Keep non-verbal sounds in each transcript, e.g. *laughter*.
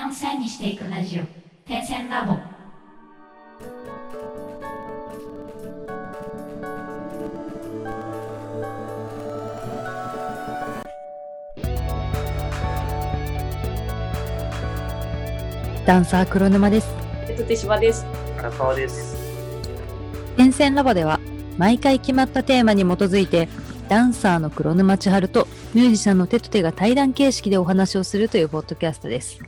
線を線にしていくラジオ点線ラボダンサー黒沼です。えっと手島です。荒川です。点線ラボでは毎回決まったテーマに基づいてダンサーの黒沼千春とミュージシャンの手と手が対談形式でお話をするというポッドキャストです。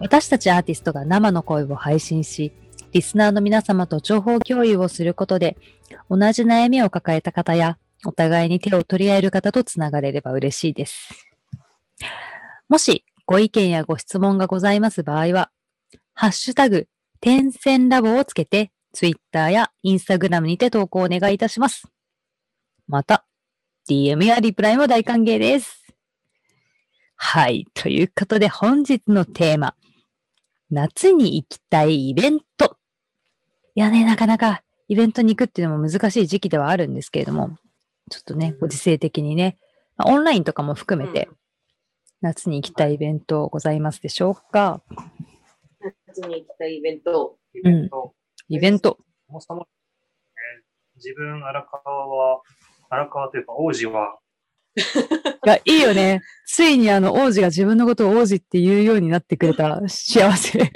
私たちアーティストが生の声を配信し、リスナーの皆様と情報共有をすることで、同じ悩みを抱えた方や、お互いに手を取り合える方とつながれれば嬉しいです。もし、ご意見やご質問がございます場合は、ハッシュタグ、点線ラボをつけて、ツイッターやインスタグラムにて投稿をお願いいたします。また、DM やリプライも大歓迎です。はい。ということで本日のテーマ。夏に行きたいイベント。いやね、なかなかイベントに行くっていうのも難しい時期ではあるんですけれども、ちょっとね、ご時世的にね、まあオンラインとかも含めて、夏に行きたいイベントございますでしょうか夏に行きたいイベント。イベント、イベント。そもそも、ね、自分、荒川は、荒川というか王子は、*laughs* いや、いいよね。ついにあの王子が自分のことを王子って言うようになってくれた幸せ。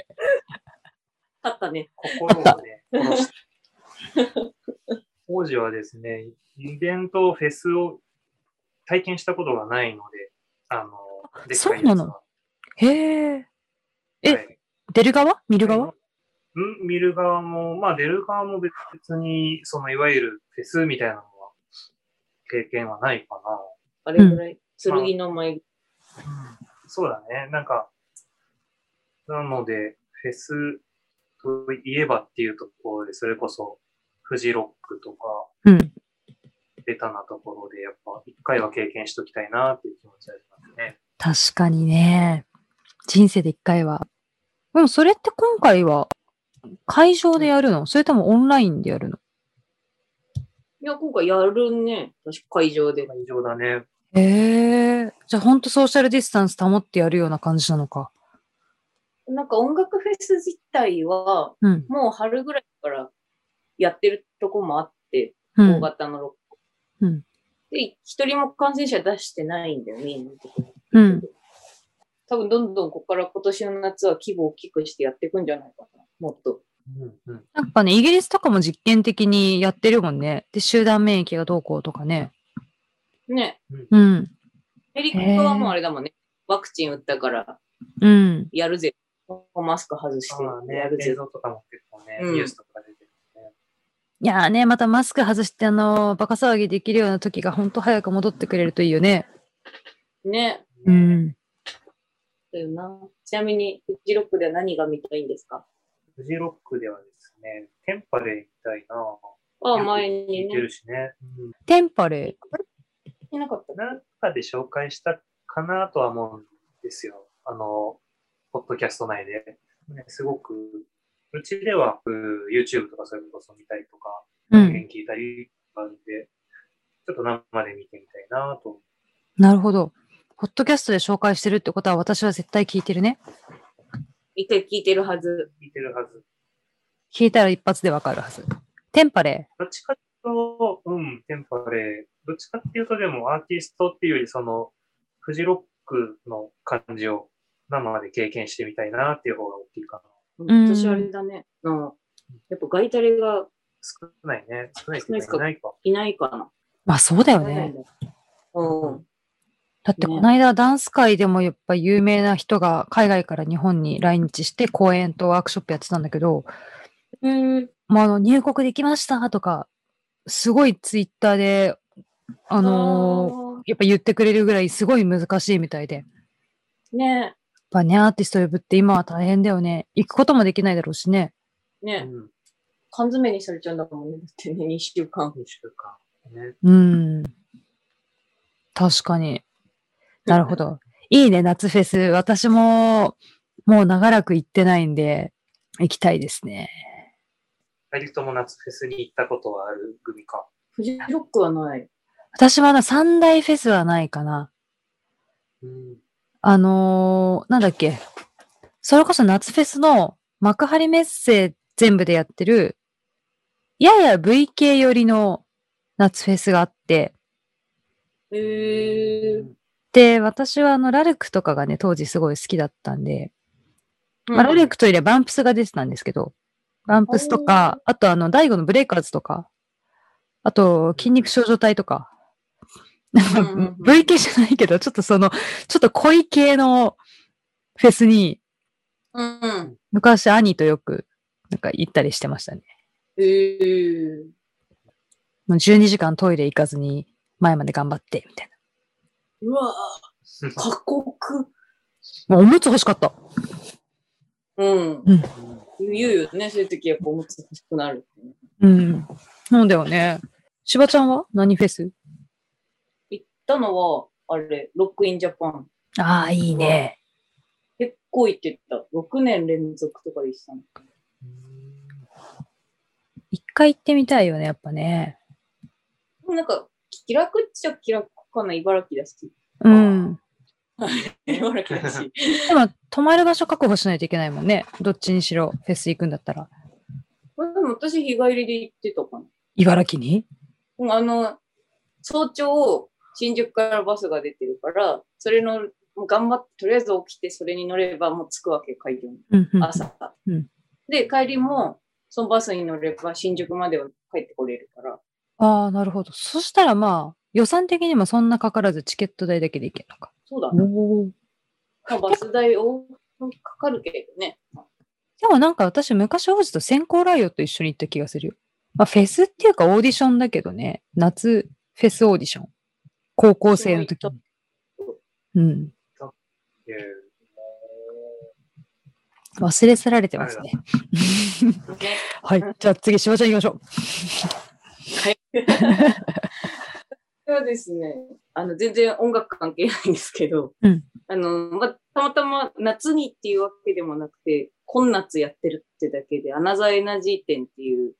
あったね。心をね、殺して。王子はですね、イベント、フェスを体験したことがないので、あの、でそうなの？へえ。えはい出る側？見る側？うん、見る側も、まあ出る側も別に、そのいわゆるフェスみたいなのは、経験はないかな。あれぐらい。剣の舞。そうだね。なんか、なので、フェスといえばっていうところで、それこそ、フジロックとか、うん。ベタなところで、やっぱ、一回は経験しときたいなっていう気持ちありますね。確かにね。人生で一回は。でもそれって今回は会場でやるの？それともオンラインでやるの？いや、今回やるね。確か会場で。会場だね。へえ。じゃあほんとソーシャルディスタンス保ってやるような感じなのか。なんか音楽フェス自体は、うん。もう春ぐらいからやってるとこもあって、大うん。型のロック。うんで、一人も感染者出してないんだよね、今のところ。うん。多分どんどんここから今年の夏は規模を大きくしてやっていくんじゃないかな。もっと。うんうん。なんかね、イギリスとかも実験的にやってるもんね。で、集団免疫がどうこうとかね。ね。うん。アメリカはもうあれだもんね。ワクチン打ったからうん。やるぜ。マスク外してまあねやる、ぜ。映像とかも結構ね、うんニュースとか出てるね。いやーね、またマスク外してあの、バカ騒ぎできるような時がほんと早く戻ってくれるといいよね。ね。うん。だよな。ちなみに、フジロックでは何が見たいんですか？フジロックではですね、テンパレーみたいな、ああ、前聞にねいてる。しね。うんテンパレ？いなかった。なんかで紹介したかなとは思うんですよ。あの、ポッドキャスト内で。ね、すごく、うちではうん YouTube とかそういうこそ見たりとか、ー。うん。聞いたりあるんで、ちょっと生で見てみたいなと。なるほど。ポッドキャストで紹介してるってことは私は絶対聞いてるね。一回聞いてるはず。聞いてるはず。聞いたら一発でわかるはず。テンパレどっちかっていうと、うん、テンパレー。どっちかっていうとでもアーティストっていうよりその、フジロックの感じを生で経験してみたいなっていう方が大きいかな。ん私あれだね。うん。やっぱガイタレが少ないね。少ないっていうかいないか。いないかな。ー。まあそうだよね。うん。だってねこの間ダンス界でもやっぱ有名な人が海外から日本に来日して講演とワークショップやってたんだけど、うん。もうあの入国できましたとか、すごいツイッターで、あのーやっぱ言ってくれるぐらいすごい難しいみたいで。やっぱね、アーティスト呼ぶって今は大変だよね。行くこともできないだろうしね。ねうん。缶詰にされちゃうんだもんね。だってね、2週間。2週間。ね。うん。確かに。なるほど。*laughs* いいね、夏フェス。私も、もう長らく行ってないんで、行きたいですね。二人とも夏フェスに行ったことはある組か。フジロックはない。私はな、三大フェスはないかな。うん。あのーなんだっけ。それこそ夏フェスの幕張メッセ全部でやってる、やや V 系寄りの夏フェスがあって、へえ。で、私はあの、ラルクとかがね、当時すごい好きだったんで、まあ、ラルクといえばバンプスが出てたんですけど、バンプスとか、あとあの、大悟のブレイカーズとか、あと、筋肉少女隊とか、なんか V 系じゃないけど、ちょっとその、ちょっと濃い系のフェスに、うんうん。昔兄とよく、なんか行ったりしてましたね。へえ。もう12時間トイレ行かずに前まで頑張って、みたいうわぁ、過酷。な。もうおむつ欲しかった。うん。うん言うよね、そういう時やっぱおむつ欲しくなる。うん。そうだよね。しばちゃんは？何フェス？行ったのは、あれ、ロックインジャパン。ああ、いいね。結構行ってた。6年連続とかでしたね。一回行ってみたいよね、やっぱね。なんか、気楽っちゃ気楽かな、茨城だし。うん。茨城だし。*laughs* *laughs* でも、泊まる場所確保しないといけないもんね。どっちにしろ、フェス行くんだったら。まあでも私、日帰りで行ってたかな。茨城に？うんあの、早朝、新宿からバスが出てるから、それの、もう頑張って、とりあえず起きて、それに乗ればもう着くわけ、会場に。うんうん。朝。うんで、帰りも、そのバスに乗れば新宿までは帰ってこれるから。ああ、なるほど。そしたらまあ、予算的にもそんなかからずチケット代だけで行けるのか。そうだね。おまあバス代をかかるけどね。でもなんか私昔王子と先行ライオと一緒に行った気がするよ。まあフェスっていうかオーディションだけどね。夏フェスオーディション。高校生の時に。うん。忘れ去られてますね。ね *laughs* はい。じゃあ次、しばちゃん行きましょう。*laughs* それはですね、あの、全然音楽関係ないんですけど、うん。あの、まあ、たまたま夏にっていうわけでもなくて、今夏やってるってだけで、アナザーエナジー展っていう、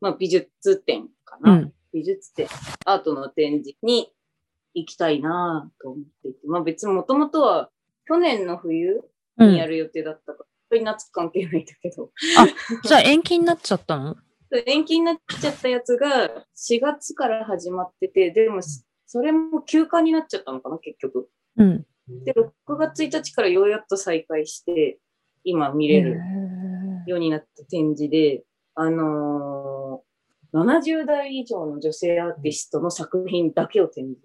まあ、美術展かな、うん。美術展、アートの展示に行きたいなと思っていて、まあ別にもともとは去年の冬うん。にやる予定だったから、本当に夏関係ないんだけど、じゃあ延期になっちゃったの？延期になっちゃったやつが4月から始まってて、でもそれも休館になっちゃったのかな、結局。うん。で、6月1日からようやっと再開して、今見れるようになった展示で、あのー70代以上の女性アーティストの作品だけを展示。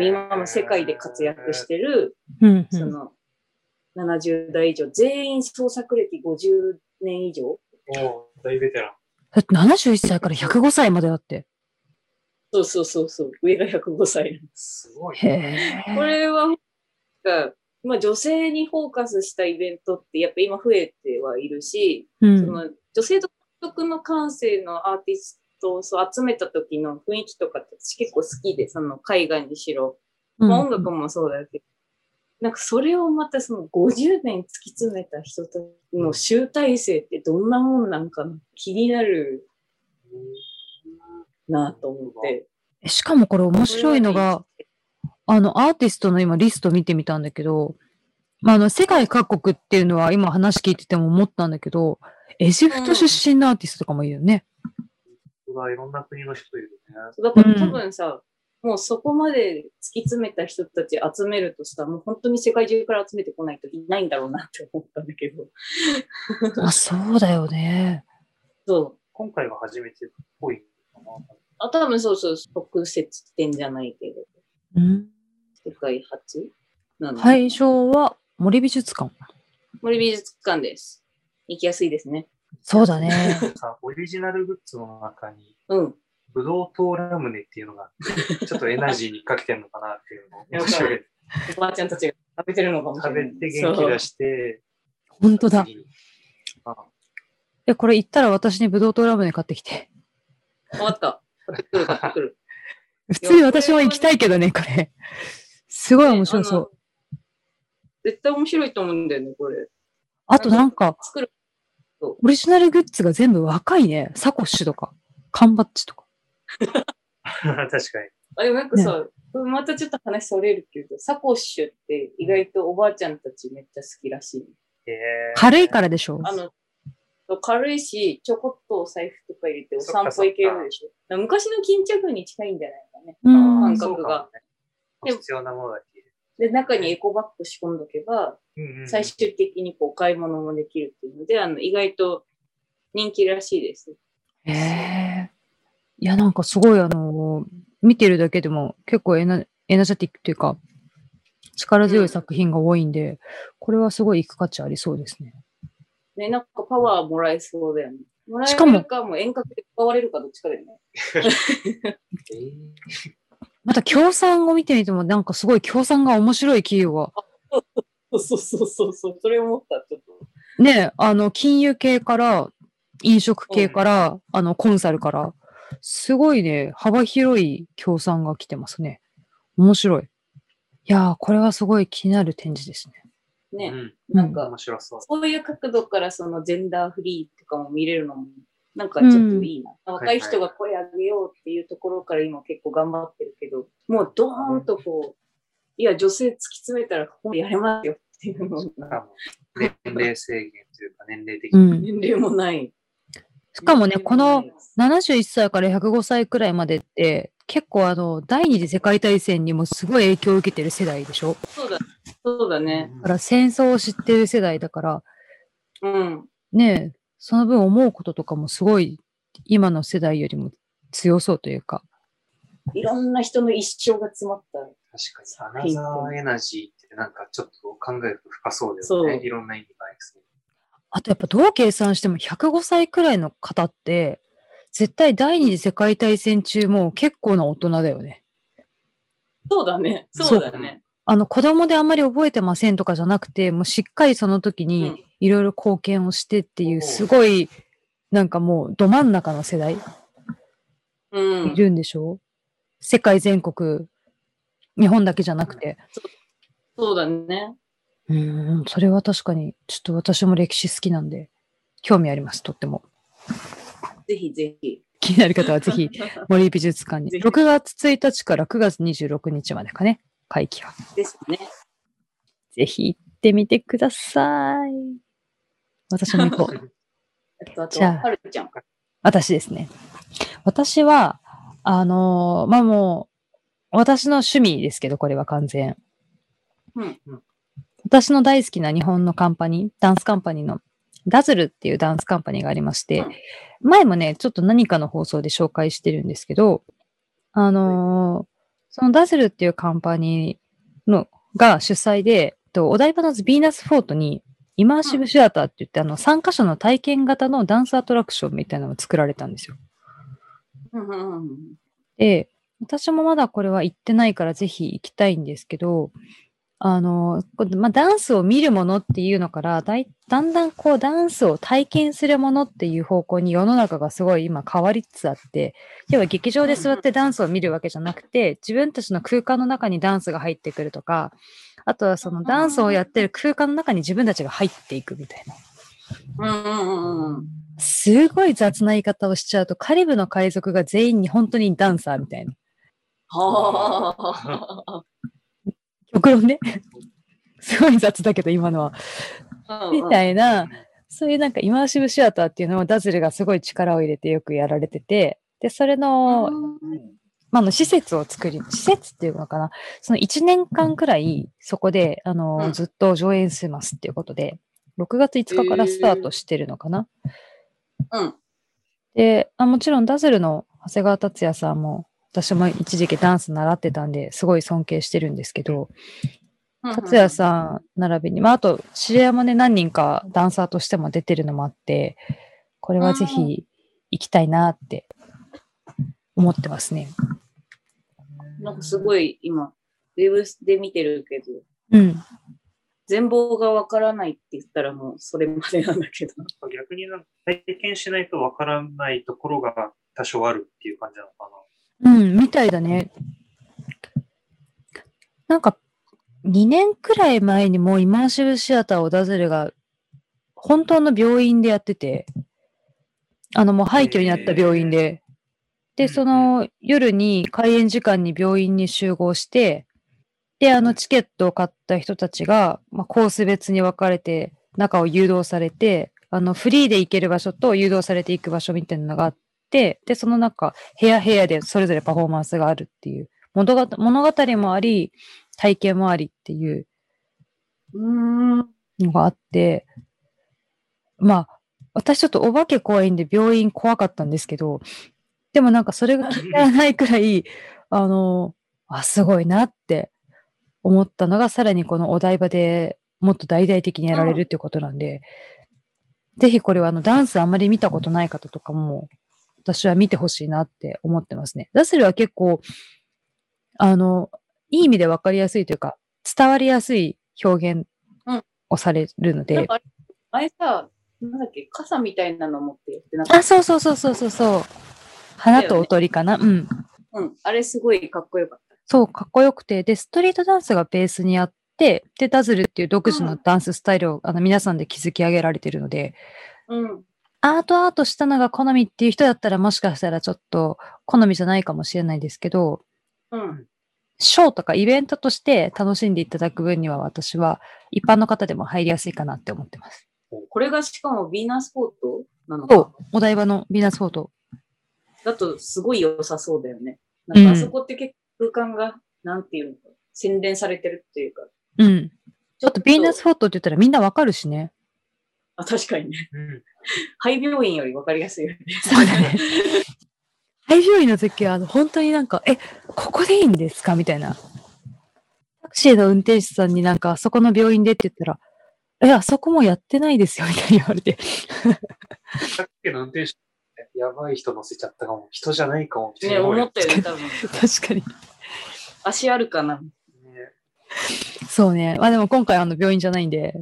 今の世界で活躍してる。その、70代以上、全員創作歴50年以上大ベテラン。だって71歳から105歳までだって。そうそうそうそう、上が105歳なんです。すごい。これは、まあ、女性にフォーカスしたイベントってやっぱ今増えてはいるし、うん。その女性独特の感性のアーティストをそう集めた時の雰囲気とかって私結構好きで、その海外にしろ、まあ、音楽もそうだけど、なんかそれをまたその50年突き詰めた人たちの集大成ってどんなもんなんかな気になるなと思って。えしかもこれ面白いのが、あの、アーティストの今リスト見てみたんだけど、まあ、あの、世界各国っていうのは今話聞いてても思ったんだけど、エジプト出身のアーティストとかもいるよね。うわいろん。な国の人いるね。だから多分さ、もうそこまで突き詰めた人たち集めるとしたら、もう本当に世界中から集めてこないといないんだろうなって思ったんだけど。あ、そうだよね。そう。今回が初めてっぽいかな。あ、多分そうそう、特設展じゃないけど、うん。世界初なの。会場は森美術館。森美術館です。行きやすいですね。そうだね。*laughs* さ、オリジナルグッズの中に、うん。ブドウ糖ラムネっていうのがあって、ちょっとエナジーにかけてるのかなっていうのを面白い。おばあちゃんたちが食べてるのかもしれ食ない。べて元気出して、本当だ。え、これ行ったら私にブドウ糖ラムネ買ってきて。わかった。買ってくる、買ってくる。普通に私も行きたいけどね、これ。すごい面白そう。絶対面白いと思うんだよね、これ。あとなんか、作る。オリジナルグッズが全部若いね。サコッシュとか、缶バッジとか。*laughs* 確かに。あ、でもなんかさ、これまたちょっと話それるけど、サコッシュって意外とおばあちゃんたちめっちゃ好きらしい。軽いからでしょ？あの、軽いし、ちょこっとお財布とか入れてお散歩行けるでしょ？昔の巾着に近いんじゃないかね。うん感覚がね必要なものだけ。で、中にエコバッグ仕込んどけば、うんうん最終的にこう買い物もできるっていうので、あの、意外と人気らしいです。へえ。いや、なんかすごい、あの、見てるだけでも結構エナエナジェティックっていうか、力強い作品が多いんで、これはすごい行く価値ありそうですね。ね、なんかパワーもらえそうだよね。もらえしかもるかも遠隔で使われるかどっちかだよね。え *laughs* ーまた、協賛を見てみても、なんかすごい協賛が面白い企業が。そうそうそうそうそう、それ思った、ちょっと。ね、あの、金融系から、飲食系から、あの、コンサルから、すごいね、幅広い協賛が来てますね。面白い。いやー、これはすごい気になる展示ですね。ね、うんなんか、面白そう。そういう角度からそのジェンダーフリーとかも見れるのも、なんかちょっといいな。若い人が声上げようっていうところから今結構頑張ってるけど、もうドーンとこう、いや、女性突き詰めたらここやれますよっていうのしが、年齢制限というか年齢的に。うん。年齢もない。しかもね、この年齢もない71歳から105歳くらいまでって、結構あの、第二次世界大戦にもすごい影響を受けてる世代でしょ？そうだ、そうだね。だから戦争を知ってる世代だから、うん。ねえ、その分思うこととかもすごい今の世代よりも強そうというか。いろんな人の一生が詰まった。確かに、アナザーエナジーってなんかちょっと考えると深そうだよそうね。いろんな意味がありそう。あとやっぱどう計算しても105歳くらいの方って、絶対第二次世界大戦中も結構な大人だよね。そうだね。そうだね。あの子供であんまり覚えてませんとかじゃなくて、もうしっかりその時うにん。いろいろ貢献をしてっていう、すごい、なんかもうど真ん中の世代うんい。るんでしょ、世界全国、日本だけじゃなくて。そうだね。うーん、それは確かに、ちょっと私も歴史好きなんで、興味あります、とっても。ぜひぜひ。気になる方はぜひ、*laughs* 森美術館に。ぜひ6月1日から9月26日までかね、会期は。ですね。ぜひ行ってみてください。私も行こう。*laughs* じゃあはるちゃん。私ですね。私は、あのーまあ、もう、私の趣味ですけど、これは完全。うん。私の大好きな日本のカンパニー、ダンスカンパニーのダズルっていうダンスカンパニーがありまして、うん前もね、ちょっと何かの放送で紹介してるんですけど、あのーそのダズルっていうカンパニーのが主催で、とお台場のヴィーナスフォートにイマーシブシアターって言って、あの3カ所の体験型のダンスアトラクションみたいなのが作られたんですよ。で、私もまだこれは行ってないからぜひ行きたいんですけど、あの、まあ、ダンスを見るものっていうのからだい、だんだんこうダンスを体験するものっていう方向に世の中がすごい今変わりつつあって、要は劇場で座ってダンスを見るわけじゃなくて、自分たちの空間の中にダンスが入ってくるとか、あとはそのダンスをやってる空間の中に自分たちが入っていくみたいな。うんうんうんうん。すごい雑な言い方をしちゃうと、カリブの海賊が全員に本当にダンサーみたいな。は極論ね。すごい雑だけど、今のは。あ。みたいな、そういうなんかイマーシブシアターっていうのをダズルがすごい力を入れてよくやられてて、で、それの、まあ、あの施設を作り、施設っていうのかな、その1年間くらいそこで、あの、うんずっと上演しますっていうことで、6月5日からスタートしてるのかな。うん。であ、もちろんダズルの長谷川達也さんも、私も一時期ダンス習ってたんで、すごい尊敬してるんですけど、達也さん並びに、まあ、あと、知り合いもね、何人かダンサーとしても出てるのもあって、これはぜひ行きたいなって思ってますね。なんかすごい今、ウェブで見てるけど、うん。全貌がわからないって言ったらもうそれまでなんだけど。逆になんか体験しないとわからないところが多少あるっていう感じなのかうん、みたいだね。なんか、2年くらい前にもうイマーシブシアターをダズルが本当の病院でやってて、あのもう廃墟になった病院で、で、うんその夜に開演時間に病院に集合して、で、あのチケットを買った人たちが、まあ、コース別に分かれて、中を誘導されて、あの、フリーで行ける場所と誘導されていく場所みたいなのがあって、で、その中、部屋部屋でそれぞれパフォーマンスがあるっていう、物語物語もあり、体験もありっていう。のがあって、まあ、私ちょっとお化け怖いんで病院怖かったんですけど、でもなんかそれが気にならないくらい、あの、あ、すごいなって思ったのが、さらにこのお台場でもっと大々的にやられるっていうことなんで、ぜひこれはあのダンスあんまり見たことない方とかも、私は見てほしいなって思ってますね。ダスルは結構、あの、いい意味でわかりやすいというか、伝わりやすい表現うんをされるので、なんかあれ前さ、なんだっけ、傘みたいなの持ってやってなかっあ、そうそうそうそうそうそう。花とおとりかな、うん。た。うん。あれすごいかっこよかった。そう、かっこよくて、で、ストリートダンスがベースにあって、で、ダズルっていう独自のダンススタイルを、あの皆さんで築き上げられてるので、うん。アートアートしたのが好みっていう人だったらもしかしたらちょっと好みじゃないかもしれないですけど、うん。ショーとかイベントとして楽しんでいただく分には私は一般の方でも入りやすいかなって思ってます。これがしかもヴィーナスフォートなのかそう、お台場のヴィーナスフォート。だとすごい良さそうだよね。なんかあそこって結構空間が、なんていうのか、洗練されてるっていうか。うん。ちょあと、ヴィーナスフォートって言ったらみんなわかるしね。あ、確かにね。うん。廃病院より分かりやすいよね。そうだね。*laughs* 廃病院の時は、あの、本当になんか、え、ここでいいんですか？みたいな。タクシーの運転手さんになんか、あそこの病院でって言ったら、え、あそこもやってないですよ、みたいに言われて。さっきの運転手、やばい人乗せちゃったかも。人じゃないかも。みたいね、な思ったよね、多分。確かに。足あるかな。ねそうね。まあでも今回、あの、病院じゃないんで、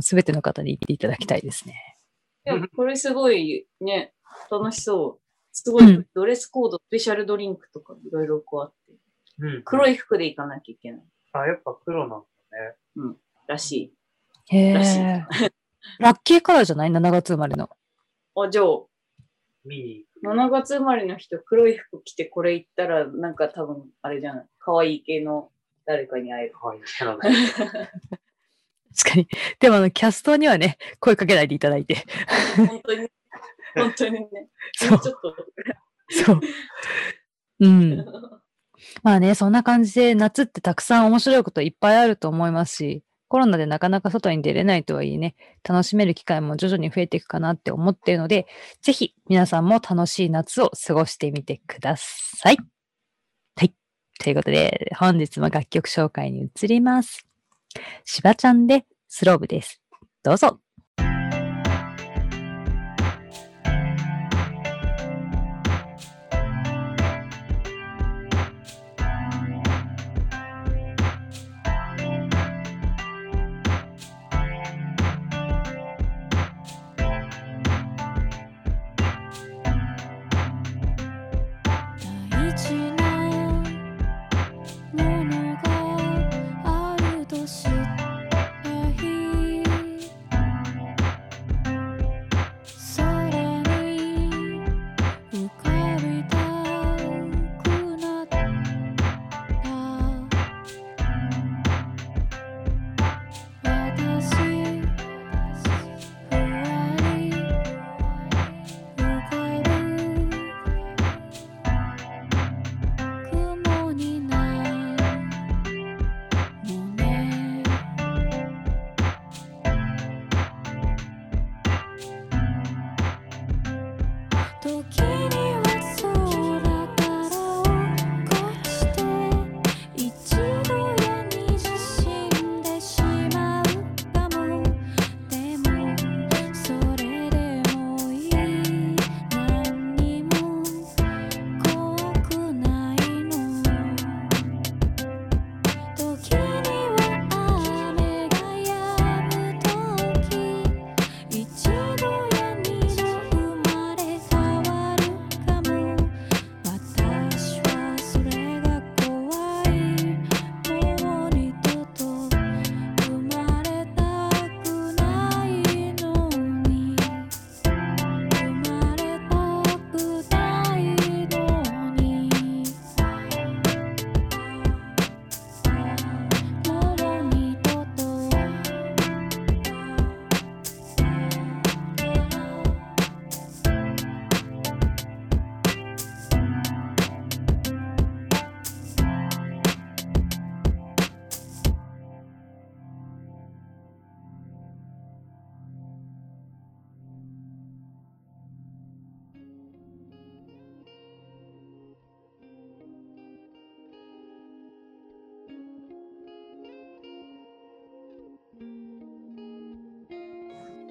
すべての方に行っていただきたいですね。でもこれすごいね、楽しそう。すごうんいドレスコード、スペシャルドリンクとかいろいろこうあって。うん。黒い服で行かなきゃいけないあ、やっぱ黒なんだね。らしへらしいえ。*laughs* ラッキーカラーじゃない ?7 月生まれの。い。あ、じゃあ、見に7月生まれの人、黒い服着てこれ行ったら、なんか多分、あれじゃない？可愛い系の誰かに会える。はい。*laughs* 確かに。*laughs* でも、あの、キャストにはね、声かけないでいただいて。本当に、本当にね。*laughs* そうちょっと。そう。うん。*laughs* まあね、そんな感じで夏ってたくさん面白いこといっぱいあると思いますし、コロナでなかなか外に出れないとはいえね、楽しめる機会も徐々に増えていくかなって思っているので、ぜひ皆さんも楽しい夏を過ごしてみてください。はい。ということで、本日も楽曲紹介に移ります。しばちゃんでスローブです。どうぞ。大事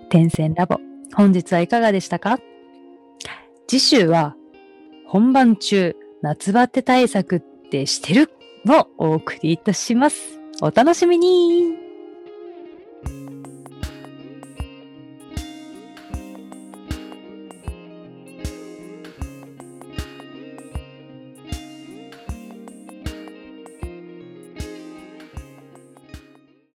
点線ラボ。本日はいかがでしたか？次週は本番中夏バテ対策ってしてる？をお送りいたします。お楽しみに